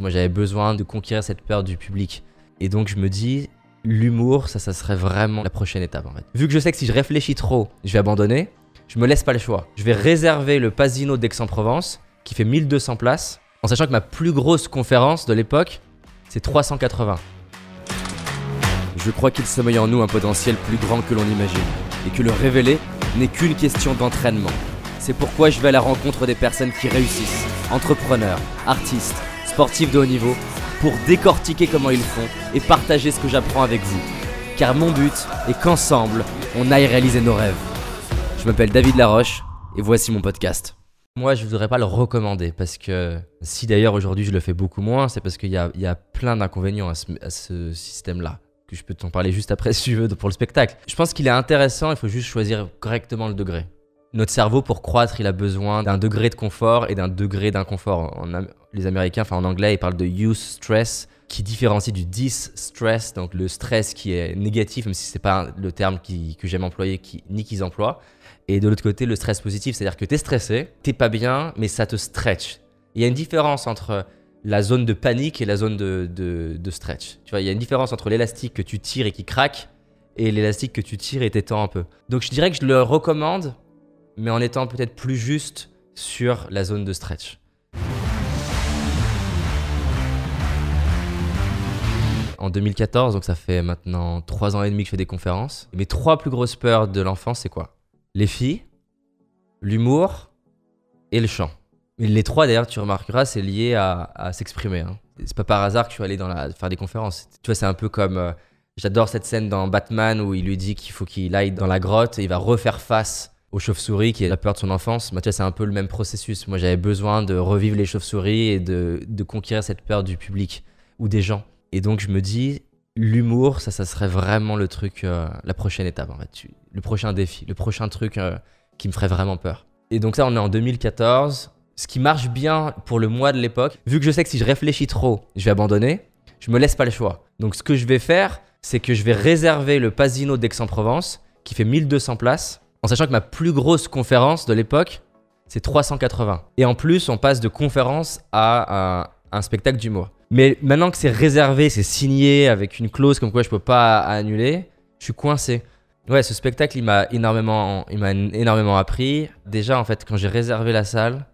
Moi, j'avais besoin de conquérir cette peur du public. Et donc, je me dis, l'humour, ça, ça serait vraiment la prochaine étape, en fait. Vu que je sais que si je réfléchis trop, je vais abandonner, je me laisse pas le choix. Je vais réserver le Pasino d'Aix-en-Provence, qui fait 1200 places, en sachant que ma plus grosse conférence de l'époque, c'est 380. Je crois qu'il sommeille en nous un potentiel plus grand que l'on imagine, et que le révéler n'est qu'une question d'entraînement. C'est pourquoi je vais à la rencontre des personnes qui réussissent, entrepreneurs, artistes, sportifs de haut niveau, pour décortiquer comment ils font et partager ce que j'apprends avec vous. Car mon but est qu'ensemble, on aille réaliser nos rêves. Je m'appelle David Laroche, et voici mon podcast. Moi, je ne voudrais pas le recommander parce que si d'ailleurs aujourd'hui je le fais beaucoup moins, c'est parce qu'il y a, plein d'inconvénients à ce, système-là. Que je peux t'en parler juste après si tu veux pour le spectacle. Je pense qu'il est intéressant, il faut juste choisir correctement le degré. Notre cerveau, pour croître, il a besoin d'un degré de confort et d'un degré d'inconfort. En les Américains, enfin en anglais, ils parlent de use stress, qui différencie du dis-stress, donc le stress qui est négatif, même si c'est pas le terme que j'aime employer, qui, ni qu'ils emploient. Et de l'autre côté, le stress positif, c'est-à-dire que t'es stressé, t'es pas bien, mais ça te stretch. Il y a une différence entre la zone de panique et la zone de, de, de stretch. Tu vois, il y a une différence entre l'élastique que tu tires et qui craque et l'élastique que tu tires et t'étends un peu. Donc je dirais que je le recommande, mais en étant peut-être plus juste sur la zone de stretch. En 2014, donc ça fait maintenant 3 ans et demi que je fais des conférences. Mes trois plus grosses peurs de l'enfance, c'est quoi? Les filles, l'humour et le chant. Et les trois, d'ailleurs, tu remarqueras, c'est lié à, s'exprimer. hein. C'est pas par hasard que je suis allé dans la, faire des conférences. Tu vois, c'est un peu comme. euh, J'adore cette scène dans Batman où il lui dit qu'il faut qu'il aille dans la grotte et il va refaire face aux chauves-souris qui est la peur de son enfance. Tu vois, c'est un peu le même processus. Moi, j'avais besoin de revivre les chauves-souris et de conquérir cette peur du public ou des gens. Et donc, je me dis, l'humour, ça, ça serait vraiment le truc, euh, la prochaine étape, en fait. Le prochain défi, le prochain truc euh, qui me ferait vraiment peur. Et donc, ça, on est en 2014. Ce qui marche bien pour le mois de l'époque, vu que je sais que si je réfléchis trop, je vais abandonner, je me laisse pas le choix. Donc, ce que je vais faire, c'est que je vais réserver le Pasino d'Aix-en-Provence, qui fait 1200 places, en sachant que ma plus grosse conférence de l'époque, c'est 380. Et en plus, on passe de conférence à un, un spectacle d'humour. Mais maintenant que c'est réservé, c'est signé avec une clause comme quoi je peux pas annuler, je suis coincé. Ouais, ce spectacle, il m'a énormément, il m'a énormément appris. Déjà, en fait, quand j'ai réservé la salle,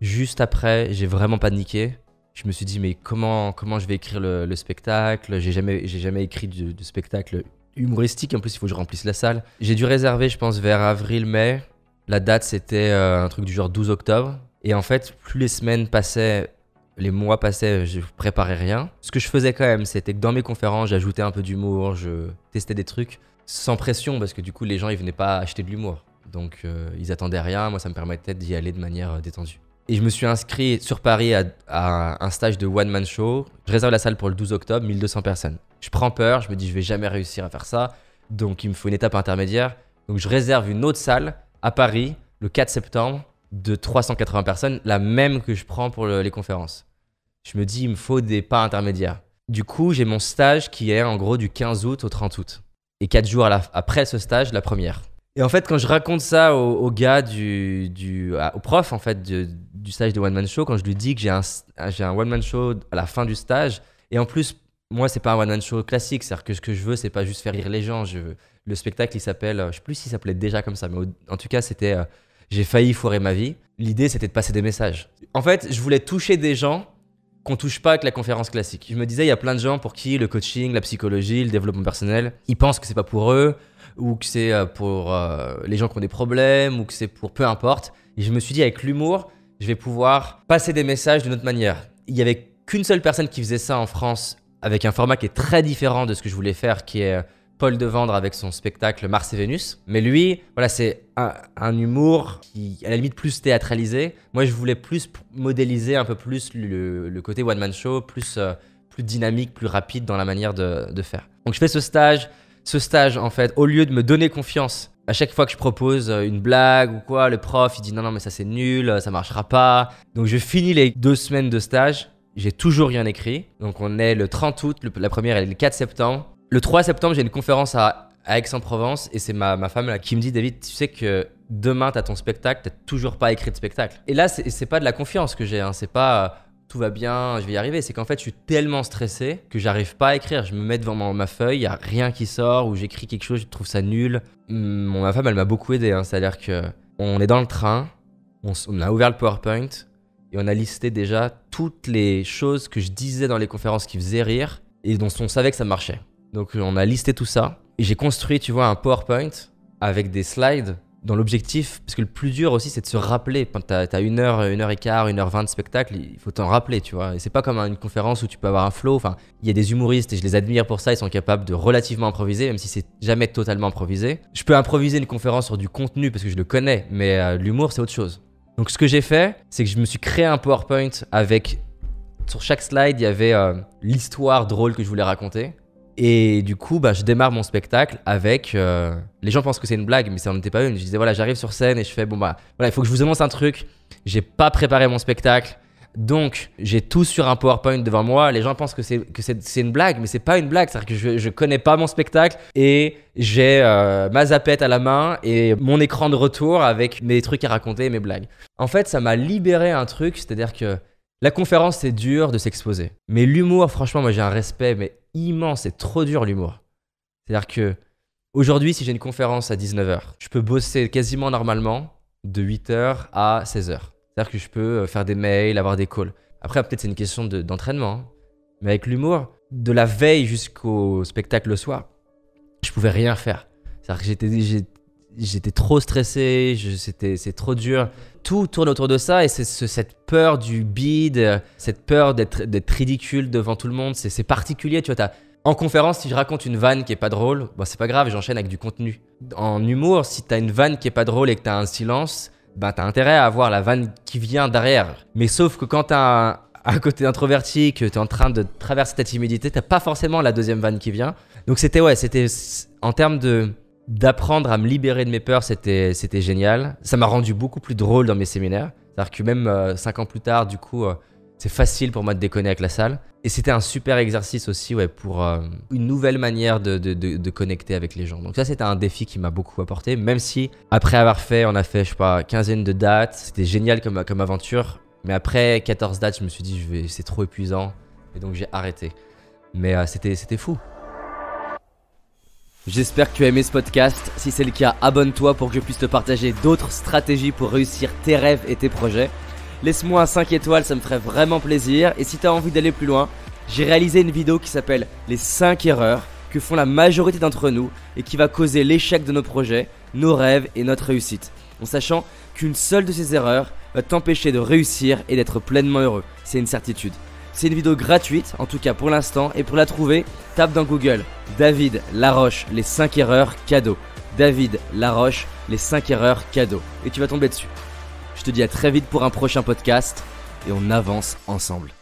juste après, j'ai vraiment paniqué. Je me suis dit, mais comment, comment je vais écrire le, le spectacle? J'ai jamais, j'ai jamais écrit de, de spectacle humoristique. En plus, il faut que je remplisse la salle. J'ai dû réserver, je pense, vers avril-mai. La date, c'était euh, un truc du genre 12 octobre. Et en fait, plus les semaines passaient, les mois passaient, je préparais rien. Ce que je faisais quand même, c'était que dans mes conférences, j'ajoutais un peu d'humour, je testais des trucs sans pression, parce que du coup, les gens, ils venaient pas acheter de l'humour. Donc, euh, ils attendaient rien. Moi, ça me permettait d'y aller de manière euh, détendue. Et je me suis inscrit sur Paris à, un stage de one-man show. Je réserve la salle pour le 12 octobre, 1200 personnes. Je prends peur, je me dis, je vais jamais réussir à faire ça. Donc, il me faut une étape intermédiaire. Donc, je réserve une autre salle à Paris le 4 septembre de 380 personnes, la même que je prends pour le- les conférences. Je me dis, il me faut des pas intermédiaires. Du coup, j'ai mon stage qui est en gros du 15 août au 30 août. Et 4 jours après ce stage, la première. Et en fait, quand je raconte ça au, gars, du, du, au prof en fait du, stage de One Man Show, quand je lui dis que j'ai un, un One Man Show à la fin du stage, et en plus, moi, c'est pas un One Man Show classique, c'est-à-dire que ce que je veux, c'est pas juste faire rire les gens. Je, veux- le spectacle, il s'appelle, je sais plus s'il s'appelait déjà comme ça, mais en tout cas, c'était euh, J'ai failli foirer ma vie. L'idée, c'était de passer des messages. En fait, je voulais toucher des gens qu'on touche pas avec la conférence classique. Je me disais, il y a plein de gens pour qui le coaching, la psychologie, le développement personnel, ils pensent que c'est pas pour eux, ou que c'est euh, pour euh, les gens qui ont des problèmes, ou que c'est pour peu importe. Et je me suis dit, avec l'humour, je vais pouvoir passer des messages d'une autre manière. Il y avait qu'une seule personne qui faisait ça en France, avec un format qui est très différent de ce que je voulais faire, qui est Paul Devendre avec son spectacle Mars et Vénus. Mais lui, voilà, c'est un, humour qui, à la limite, plus théâtralisé. Moi, je voulais plus modéliser un peu plus le, côté one-man show, plus, euh, plus dynamique, plus rapide dans la manière de, de faire. Donc, je fais ce stage. Ce stage, en fait, au lieu de me donner confiance, à chaque fois que je propose euh, une blague ou quoi, le prof, il dit non, non, mais ça c'est nul, euh, ça marchera pas. Donc, je finis les deux semaines de stage. J'ai toujours rien écrit. Donc, on est le 30 août, la première elle est le 4 septembre. Le 3 septembre, j'ai une conférence à, Aix-en-Provence et c'est ma, ma femme là, qui me dit David, tu sais que demain, tu as ton spectacle, tu toujours pas écrit de spectacle. Et là, c'est pas de la confiance que j'ai, hein, c'est pas. euh, tout va bien, je vais y arriver. C'est qu'en fait, je suis tellement stressé que j'arrive pas à écrire. Je me mets devant ma, feuille, il a rien qui sort, ou j'écris quelque chose, je trouve ça nul. Ma femme, elle m'a beaucoup aidé. Hein. C'est-à-dire que on est dans le train, on, a ouvert le PowerPoint et on a listé déjà toutes les choses que je disais dans les conférences qui faisaient rire et dont on savait que ça marchait. Donc on a listé tout ça et j'ai construit, tu vois, un PowerPoint avec des slides dans l'objectif, parce que le plus dur aussi, c'est de se rappeler. Tu as, une heure, une heure et quart, une heure vingt de spectacle, il faut t'en rappeler, tu vois. Et c'est pas comme une conférence où tu peux avoir un flow. Enfin, il y a des humoristes et je les admire pour ça. Ils sont capables de relativement improviser, même si c'est jamais totalement improvisé. Je peux improviser une conférence sur du contenu parce que je le connais, mais euh, l'humour, c'est autre chose. Donc, ce que j'ai fait, c'est que je me suis créé un PowerPoint avec sur chaque slide, il y avait euh, l'histoire drôle que je voulais raconter. Et du coup, bah, je démarre mon spectacle avec. Euh, les gens pensent que c'est une blague, mais ça n'en était pas une. Je disais, voilà, j'arrive sur scène et je fais, bon, bah, voilà, il faut que je vous annonce un truc. J'ai pas préparé mon spectacle. Donc, j'ai tout sur un PowerPoint devant moi. Les gens pensent que c'est, une blague, mais c'est pas une blague. C'est-à-dire que je, je connais pas mon spectacle et j'ai euh, ma zapette à la main et mon écran de retour avec mes trucs à raconter et mes blagues. En fait, ça m'a libéré un truc, c'est-à-dire que la conférence, c'est dur de s'exposer. Mais l'humour, franchement, moi j'ai un respect mais immense. C'est trop dur l'humour. C'est-à-dire que aujourd'hui, si j'ai une conférence à 19h, je peux bosser quasiment normalement de 8h à 16h. C'est-à-dire que je peux euh, faire des mails, avoir des calls. Après, peut-être c'est une question d'entraînement. Hein. Mais avec l'humour, de la veille jusqu'au spectacle le soir, je pouvais rien faire. C'est-à-dire que j'étais, trop stressé, c'est trop dur. Tout tourne autour de ça et c'est cette peur du bide, cette peur d'être, ridicule devant tout le monde, c'est, particulier. Tu vois, en conférence, si je raconte une vanne qui est pas drôle, bah c'est pas grave, j'enchaîne avec du contenu. En humour, si t'as une vanne qui est pas drôle et que t'as un silence, bah t'as intérêt à avoir la vanne qui vient derrière. Mais sauf que quand t'as un, côté introverti, que t'es en train de traverser ta timidité, t'as pas forcément la deuxième vanne qui vient. Donc c'était ouais, c'était en termes de d'apprendre à me libérer de mes peurs, c'était, génial. Ça m'a rendu beaucoup plus drôle dans mes séminaires. C'est-à-dire que même euh, cinq ans plus tard, du coup, euh, c'est facile pour moi de déconner avec la salle. Et c'était un super exercice aussi ouais, pour euh, une nouvelle manière de, de, de, connecter avec les gens. Donc ça, c'était un défi qui m'a beaucoup apporté, même si après avoir fait, on a fait, je sais pas, quinzaine de dates, c'était génial comme, comme aventure. Mais après 14 dates, je me suis dit, c'est trop épuisant. Et donc j'ai arrêté. Mais c'était, c'était fou. J'espère que tu as aimé ce podcast. Si c'est le cas, abonne-toi pour que je puisse te partager d'autres stratégies pour réussir tes rêves et tes projets. Laisse-moi un 5 étoiles, ça me ferait vraiment plaisir. Et si tu as envie d'aller plus loin, j'ai réalisé une vidéo qui s'appelle Les 5 erreurs que font la majorité d'entre nous et qui va causer l'échec de nos projets, nos rêves et notre réussite. En sachant qu'une seule de ces erreurs va t'empêcher de réussir et d'être pleinement heureux. C'est une certitude. C'est une vidéo gratuite, en tout cas pour l'instant, et pour la trouver, tape dans Google David Laroche, les 5 erreurs cadeaux. David Laroche, les 5 erreurs cadeaux. Et tu vas tomber dessus. Je te dis à très vite pour un prochain podcast, et on avance ensemble.